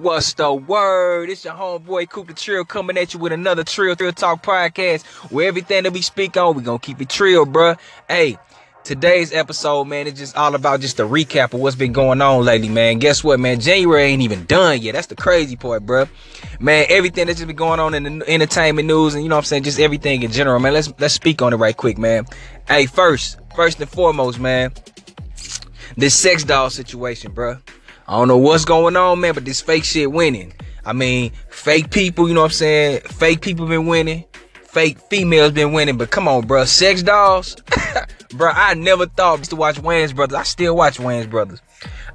What's the word? It's your homeboy Coop the Trill coming at you with another Trill Trill Talk podcast where everything that we speak on, we gonna keep it trill, bruh. Hey, today's episode, man, it's just all about just a recap of what's been going on lately, man. Guess what, man? January ain't even done yet. That's the crazy part, bruh. Man, everything that's just been going on in the entertainment news and you know what I'm saying, just everything in general, man. Let's let's speak on it right quick, man. Hey, first, first and foremost, man, this sex doll situation, bruh. I don't know what's going on, man, but this fake shit winning. I mean, fake people, you know what I'm saying? Fake people been winning. Fake females been winning, but come on, bro. Sex dolls? bro, I never thought to watch Wayans Brothers. I still watch Wayans Brothers.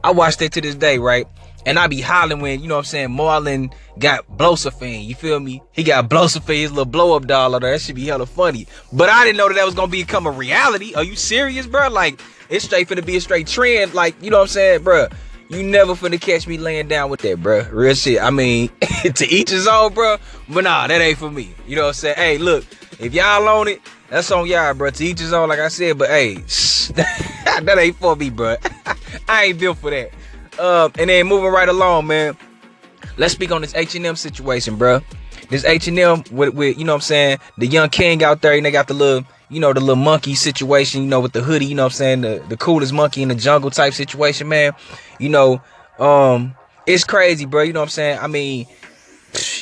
I watch that to this day, right? And I be hollering when, you know what I'm saying, Marlon got Blowsophane, you feel me? He got Blowsophane, his little blow up doll. That should be hella funny. But I didn't know that that was gonna become a reality. Are you serious, bro? Like, it's straight finna be a straight trend. Like, you know what I'm saying, bro? You never finna catch me laying down with that, bro. Real shit. I mean, to each his own, bro. But nah, that ain't for me. You know what I'm saying? Hey, look, if y'all own it, that's on y'all, bro. To each his own, like I said. But hey, that ain't for me, bro. I ain't built for that. Um, and then moving right along, man. Let's speak on this H&M situation, bro. This H&M with, with, you know what I'm saying, the young king out there, and they got the little you know, the little monkey situation, you know, with the hoodie, you know I'm saying? The, the coolest monkey in the jungle type situation, man. You know, um, it's crazy, bro. You know what I'm saying? I mean,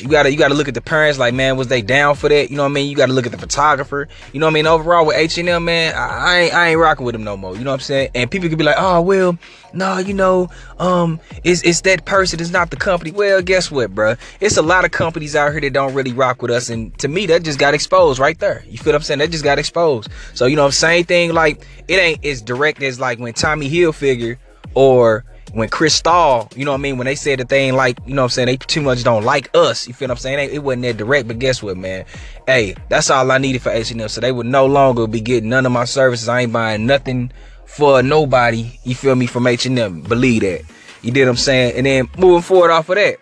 you gotta you gotta look at the parents like man was they down for that? You know what i mean? You gotta look at the photographer. You know what i mean? Overall with h&m man I, I, ain't i ain't rocking with them no more. You know what i'm saying? And people could be like oh well no you know um it's it's that person it's not the company. Well guess what bro it's a lot of companies out here that don't really rock with us and to me that just got exposed right there. You feel what i'm saying? That just got exposed. So you know same thing like it ain't as direct as like when tommy hilfiger or when Cristal, you know what I mean, when they said that they ain't like, you know what I'm saying, they too much don't like us, you feel what I'm saying? It, wasn't that direct, but guess what, man? Hey, that's all I needed for H&M. So they would no longer be getting none of my services. I ain't buying nothing for nobody, you feel me, from H&M. Believe that. You did what I'm saying? And then moving forward off of that,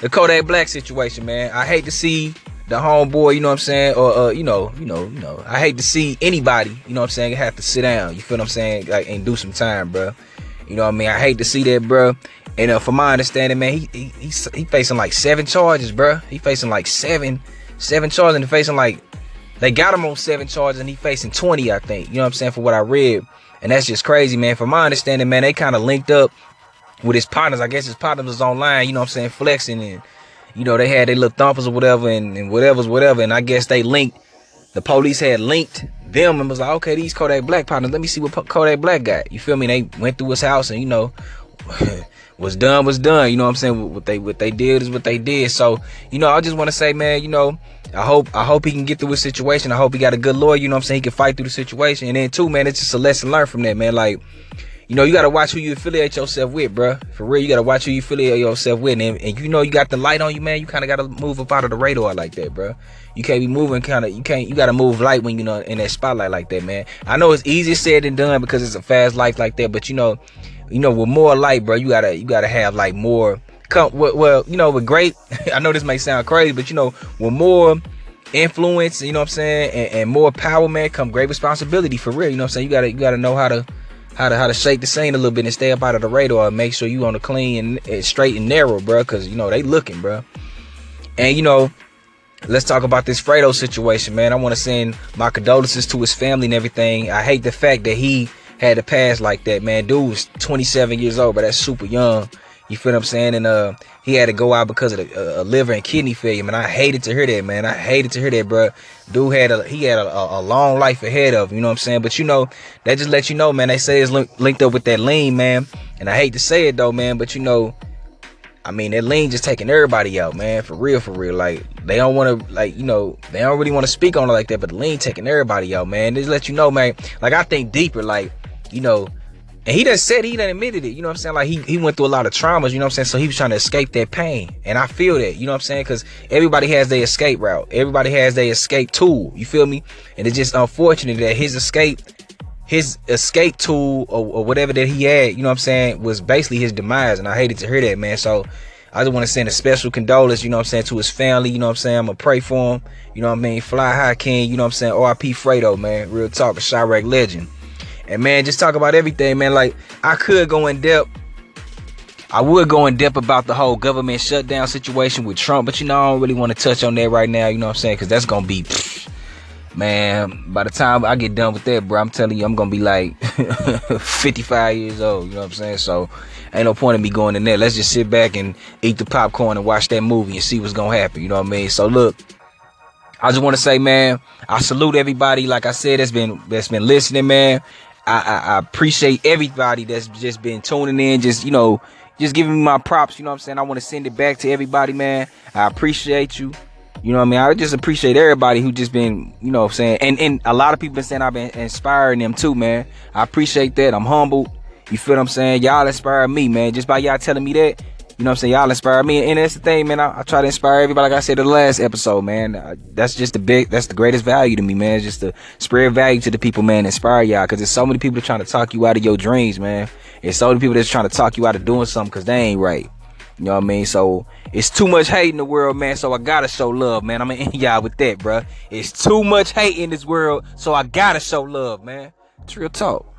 the Kodak Black situation, man. I hate to see the homeboy, you know what I'm saying, or uh, you know, you know, you know, I hate to see anybody, you know what I'm saying, have to sit down. You feel what I'm saying, like and do some time, bro. You know what I mean? I hate to see that, bro. And uh, from my understanding, man, he, he he's he facing like seven charges, bro. He facing like seven, seven charges, and facing like they got him on seven charges, and he facing twenty, I think. You know what I'm saying? For what I read, and that's just crazy, man. From my understanding, man, they kind of linked up with his partners. I guess his partners was online. You know what I'm saying? Flexing and you know they had their little thumpers or whatever, and, and whatever's whatever. And I guess they linked. The police had linked them and was like, okay, these Kodak Black partners, let me see what Kodak Black got. You feel me? They went through his house and you know, was done was done. You know what I'm saying? What they what they did is what they did. So you know, I just want to say, man, you know, I hope I hope he can get through his situation. I hope he got a good lawyer. You know what I'm saying? He can fight through the situation. And then too, man, it's just a lesson learned from that, man. Like you know, you gotta watch who you affiliate yourself with, bro. For real, you gotta watch who you affiliate yourself with, and, and you know you got the light on you, man. You kind of gotta move up out of the radar like that, bro. You can't be moving kind of. You can't. You gotta move light when you know in that spotlight like that, man. I know it's easier said than done because it's a fast life like that, but you know, you know, with more light, bro, you gotta you gotta have like more. Come well, you know, with great. I know this may sound crazy, but you know, with more influence, you know what I'm saying, and, and more power, man, come great responsibility for real. You know what I'm saying? You gotta you gotta know how to how to how to shake the scene a little bit and stay up out of the radar and make sure you on the clean and, straight and narrow, bro. Cause you know they looking, bro. And you know, let's talk about this Fredo situation, man. I want to send my condolences to his family and everything. I hate the fact that he had to pass like that, man. Dude was 27 years old, but that's super young. You feel what I'm saying? And uh, he had to go out because of the, uh, liver and kidney failure, man. I hated to hear that, man. I hated to hear that, bro. Dude had a he had a, a, long life ahead of, him, you know what I'm saying? But you know, that just let you know, man. They say it's linked up with that lean, man. And I hate to say it though, man, but you know, I mean, that lean just taking everybody out, man. For real, for real. Like they don't want to, like you know, they don't really want to speak on it like that. But the lean taking everybody out, man. Just let you know, man. Like I think deeper, like you know, and he done said he done admitted it, you know what I'm saying? Like he, he went through a lot of traumas, you know what I'm saying? So he was trying to escape that pain. And I feel that, you know what I'm saying? Cause everybody has their escape route. Everybody has their escape tool. You feel me? And it's just unfortunate that his escape, his escape tool or, or whatever that he had, you know what I'm saying, was basically his demise. And I hated to hear that, man. So I just want to send a special condolence, you know what I'm saying, to his family, you know what I'm saying? I'm gonna pray for him, you know what I mean? Fly high king, you know what I'm saying? RP Fredo, man. Real talk, a Chiraq legend. And man, just talk about everything, man. Like I could go in depth. I would go in depth about the whole government shutdown situation with Trump, but you know, I don't really want to touch on that right now. You know what I'm saying? Because that's gonna be, man. By the time I get done with that, bro, I'm telling you, I'm gonna be like 55 years old. You know what I'm saying? So, ain't no point in me going in there. Let's just sit back and eat the popcorn and watch that movie and see what's gonna happen. You know what I mean? So, look. I just want to say, man, I salute everybody. Like I said, that's been that's been listening, man. I, I, appreciate everybody that's just been tuning in, just you know, just giving me my props. You know what I'm saying? I want to send it back to everybody, man. I appreciate you. You know what I mean? I just appreciate everybody who just been, you know I'm saying? And and a lot of people been saying I've been inspiring them too, man. I appreciate that. I'm humbled. You feel what I'm saying? Y'all inspire me, man. Just by y'all telling me that, you know what I'm saying? Y'all inspire me. And that's the thing, man. I, I try to inspire everybody. Like I said the last episode, man. Uh, that's just the big, that's the greatest value to me, man. It's just to spread value to the people, man. Inspire y'all. Cause there's so many people trying to talk you out of your dreams, man. There's so many people that's trying to talk you out of doing something cause they ain't right. You know what I mean? So it's too much hate in the world, man. So I gotta show love, man. I'm gonna end y'all with that, bro. It's too much hate in this world, so I gotta show love, man. It's real talk.